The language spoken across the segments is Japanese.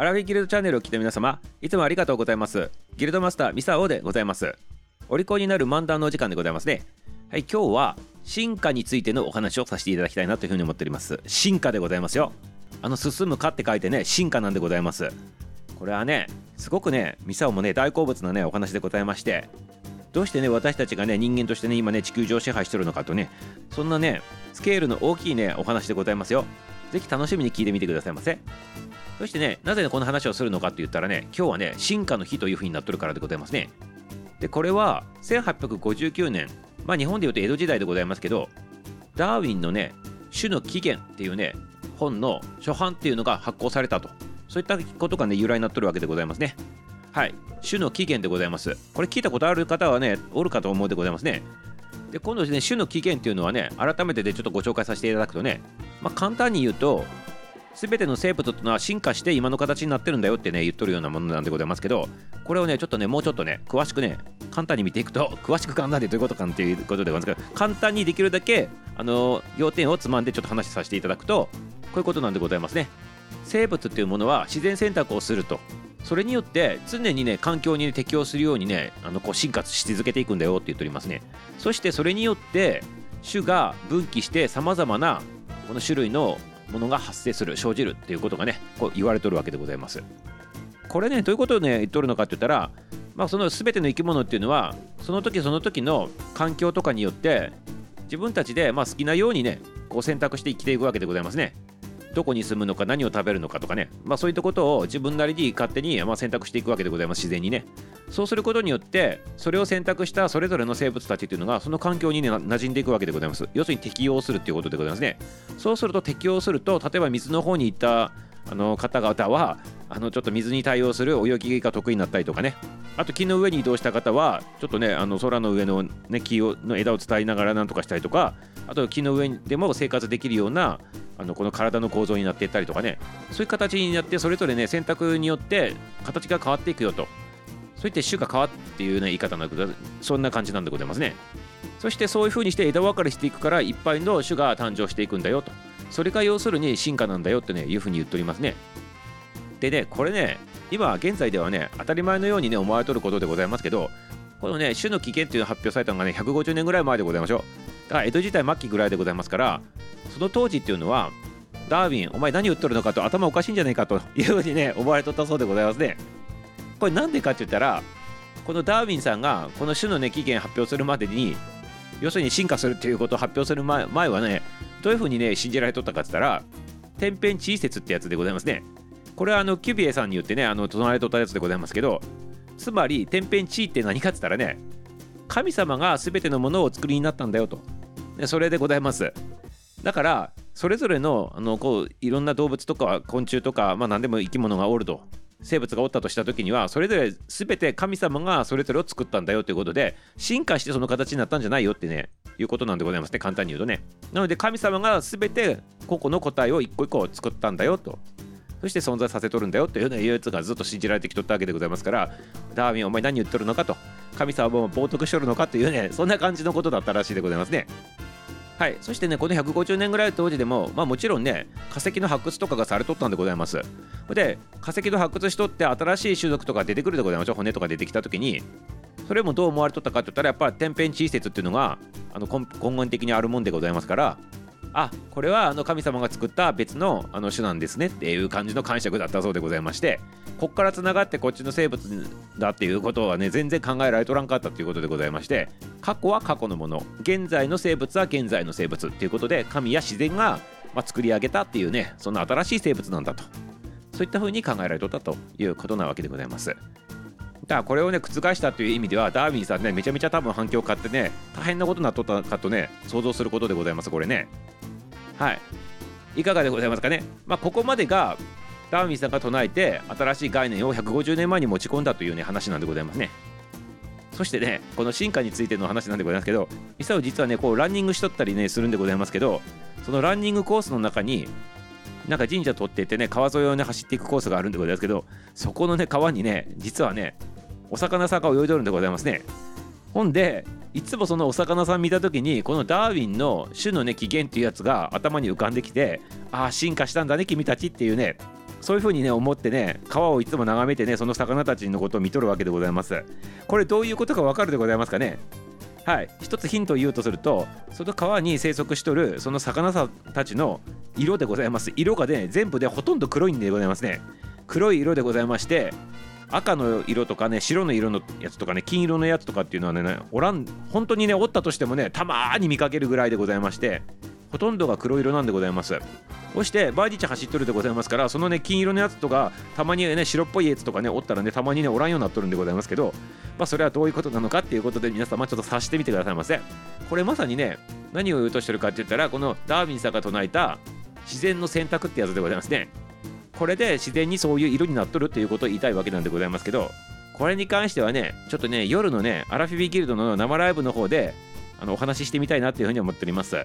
アラフィギルドチャンネルを聞いた皆様いつもありがとうございます。ギルドマスターミサオでございます。お利口になる漫談のお時間でございますね。はい今日は進化についてのお話をさせていただきたいなというふうに思っております。進化でございますよ。あの進むかって書いてね進化なんでございます。これはねすごくねミサオもね大好物なねお話でございましてどうしてね私たちがね人間としてね今ね地球上支配してるのかとねそんなねスケールの大きいねお話でございますよ。ぜひ楽しみに聞いてみてくださいませ。そしてねなぜこの話をするのかって言ったらね今日はね進化の日というふうになっとるからでございますね。でこれは1859年まあ日本でいうと江戸時代でございますけどダーウィンのね種の起源っていうね本の初版っていうのが発行されたと。そういったことがね由来になっとるわけでございますね。はい。種の起源でございます。これ聞いたことある方はねおるかと思うでございますね。で今度ですね種の起源っていうのはね改めてでちょっとご紹介させていただくとねまあ簡単に言うと全ての生物っていうのは進化して今の形になってるんだよってね言っとるようなものなんでございますけどこれをねちょっとねもうちょっとね詳しくね簡単に見ていくと詳しく簡単でどういうことかっていうことでございますけど簡単にできるだけあの要点をつまんでちょっと話させていただくとこういうことなんでございますね。生物っていうものは自然選択をするとそれによって常にね環境に適応するようにねあのこう進化し続けていくんだよって言っておりますね。そしてそれによって種が分岐してさまざまなこの種類のものが発生する生じるっていうことがねこう言われとるわけでございます。これねどういうことをね言っとるのかって言ったらまあその全ての生き物っていうのはその時その時の環境とかによって自分たちでま好きなようにねこう選択して生きていくわけでございますね。どこに住むのか何を食べるのかとかね、まあ、そういったことを自分なりに勝手にま選択していくわけでございます自然にね。そうすることによってそれを選択したそれぞれの生物たちというのがその環境に、ね、馴染んでいくわけでございます。要するに適応するっていうことでございますね。そうすると適応すると例えば水の方に行ったあの方々はあのちょっと水に対応する泳ぎが得意になったりとかね。あと木の上に移動した方はちょっとねあの空の上の、ね、木をの枝を伝いながらなんとかしたりとかあと木の上でも生活できるようなあのこの体の構造になっていったりとかね。そういう形になってそれぞれね選択によって形が変わっていくよと。そういった種が変わっていう、ね、言い方なんだけどそんな感じなんでございますね。そしてそういう風にして枝分かれしていくからいっぱいの種が誕生していくんだよと。それが要するに進化なんだよってねいう風に言っておりますね。でねこれね今現在ではね当たり前のようにね思われとることでございますけどこのね種の起源っていうのが発表されたのがね150年ぐらい前でございましょう。だから江戸時代末期ぐらいでございますからその当時っていうのはダーウィンお前何言っとるのかと頭おかしいんじゃないかというふうにね思われとったそうでございますね。これなんでかって言ったらこのダーウィンさんがこの種のね起源発表するまでに要するに進化するっていうことを発表する前はねどういうふうにね信じられとったかって言ったら天変地異説ってやつでございますね。これはあのキュビエさんによってねあの唱えとったやつでございますけどつまり天変地異って何かって言ったらね神様が全てのものをお作りになったんだよと。それでございます。だからそれぞれのあのこういろんな動物とか昆虫とか、まあ、何でも生き物がおると。生物がおったとした時にはそれぞれ全て神様がそれぞれを作ったんだよということで進化してその形になったんじゃないよってねいうことなんでございますね。簡単に言うとね。なので神様が全て個々の個体を一個一個作ったんだよと。そして存在させとるんだよっていうようなやつがずっと信じられてきとったわけでございますからダーウィンお前何言っとるのかと。神様も冒涜しとるのかというねそんな感じのことだったらしいでございますね。はい、そしてねこの150年ぐらい当時でも、まあ、もちろんね化石の発掘とかがされとったんでございます。で化石の発掘しとって新しい種族とか出てくるでございます骨とか出てきた時に。それもどう思われとったかって言ったらやっぱり天変地異説っていうのがあの根本的にあるもんでございますからあこれはあの神様が作った別のあの種なんですねっていう感じの解釈だったそうでございましてこっからつながってこっちの生物だっていうことはね全然考えられとらんかったということでございまして過去は過去のもの現在の生物は現在の生物っていうことで神や自然が、ま、作り上げたっていうねそんな新しい生物なんだとそういったふうに考えられとったということなわけでございます。だからこれをね覆したという意味ではダーウィンさんねめちゃめちゃ多分反響を買ってね大変なことになっとったかとね想像することでございますこれねはい。いかがでございますかね？まあここまでがダーウィンさんが唱えて新しい概念を150年前に持ち込んだというね話なんでございますね。そしてねこの進化についての話なんでございますけどミサオ実はねこうランニングしとったりねするんでございますけどそのランニングコースの中になんか神社通っていってね川沿いをね走っていくコースがあるんでございますけどそこのね川にね実はねお魚さんが泳いでるんでございますね。ほんでいつもそのお魚さん見た時にこのダーウィンの種のね起源っていうやつが頭に浮かんできてああ進化したんだね君たちっていうねそういうふうにね思ってね川をいつも眺めてねその魚たちのことを見とるわけでございます。これどういうことかわかるでございますかね？はい。一つヒントを言うとするとその川に生息しとるその魚さたちの色でございます。色がね全部でほとんど黒いんでございますね。黒い色でございまして赤の色とかね白の色のやつとかね金色のやつとかっていうのはねおらん本当にねおったとしてもねたまに見かけるぐらいでございましてほとんどが黒色なんでございます。そしてバーディチャ走っとるでございますからそのね金色のやつとかたまにね白っぽいやつとかねおったらねたまにねおらんようになっとるんでございますけどまあそれはどういうことなのかっていうことで皆様ちょっと察してみてくださいませこれまさにね何を言うとしてるかって言ったらこのダーウィンさんが唱えた自然の選択ってやつでございますね。これで自然にそういう色になっとるっていうことを言いたいわけなんでございますけどこれに関してはねちょっとね夜のねアラフィビギルドの生ライブの方であのお話ししてみたいなっていうふうに思っております。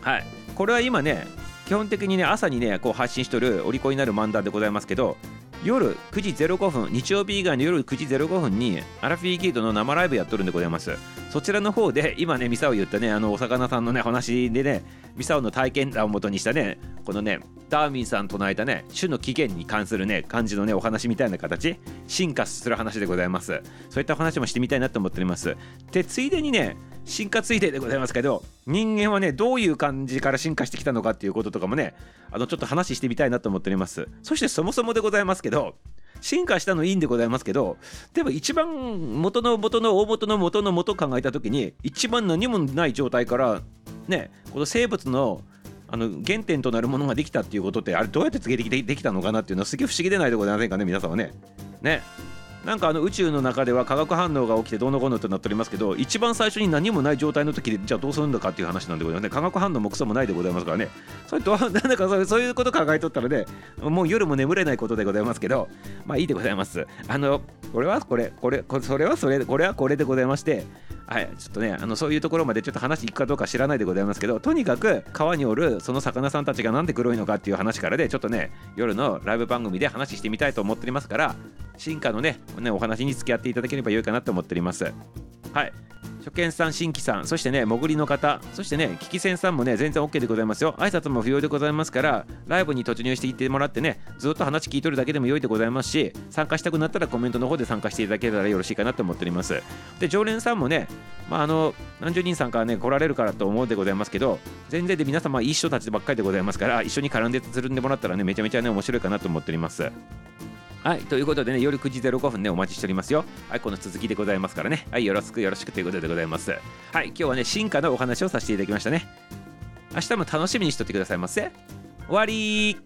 はい。これは今ね基本的にね朝にねこう発信しとるお利口になる漫談でございますけど夜9時05分日曜日以外の夜9時05分にアラフィーギルドの生ライブやっとるんでございます。そちらの方で今ねミサオ言ったねあのお魚さんのね話でねミサオの体験談をもとにしたねこのねダーウィンさん唱えたね種の起源に関するね感じのねお話みたいな形進化する話でございます。そういった話もしてみたいなと思っております。でついでにね進化ついででございますけど人間はねどういう感じから進化してきたのかっていうこととかもねあのちょっと話してみたいなと思っております。そしてそもそもでございますけど進化したのいいんでございますけどでも一番元の元の大元の元の元考えた時に一番何もない状態からねこの生物のあの原点となるものができたっていうことってあれどうやって告げできたのかなっていうのはすげえ不思議でないでございませんかね皆さんはね。ねなんかあの宇宙の中では化学反応が起きてどうのこうのってなっておりますけど一番最初に何もない状態の時でじゃあどうするんだかっていう話なんでございますね。化学反応もクソもないでございますからね。それとなんかそういうこと考えとったらねもう夜も眠れないことでございますけどまあいいでございます。あのこれはこれこれそれはそれこれはこれでございましてはいちょっとねあのそういうところまでちょっと話いくかどうか知らないでございますけどとにかく川におるその魚さんたちが何で黒いのかっていう話からでちょっとね夜のライブ番組で話してみたいと思っておりますから進化のねお話に付き合っていただければよいかなと思っております。はい。初見さん、新規さん、そしてね、潜りの方、そしてね、危機戦さんもね、全然 OK でございますよ。挨拶も不要でございますから、ライブに突入していってもらってね、ずっと話聞いとるだけでも良いでございますし、参加したくなったらコメントの方で参加していただけたらよろしいかなと思っております。で、常連さんもね、まあ、あの、何十人さんからね、来られるからと思うでございますけど、全然で皆様一緒たちばっかりでございますから、一緒に絡んでつるんでもらったらね、めちゃめちゃね、面白いかなと思っております。はい、ということでね、夜9時05分ね、お待ちしておりますよ。はい、この続きでございますからね。はい、よろしくよろしくということでございます。はい、今日はね、進化のお話をさせていただきましたね。明日も楽しみにしとってくださいませ。終わり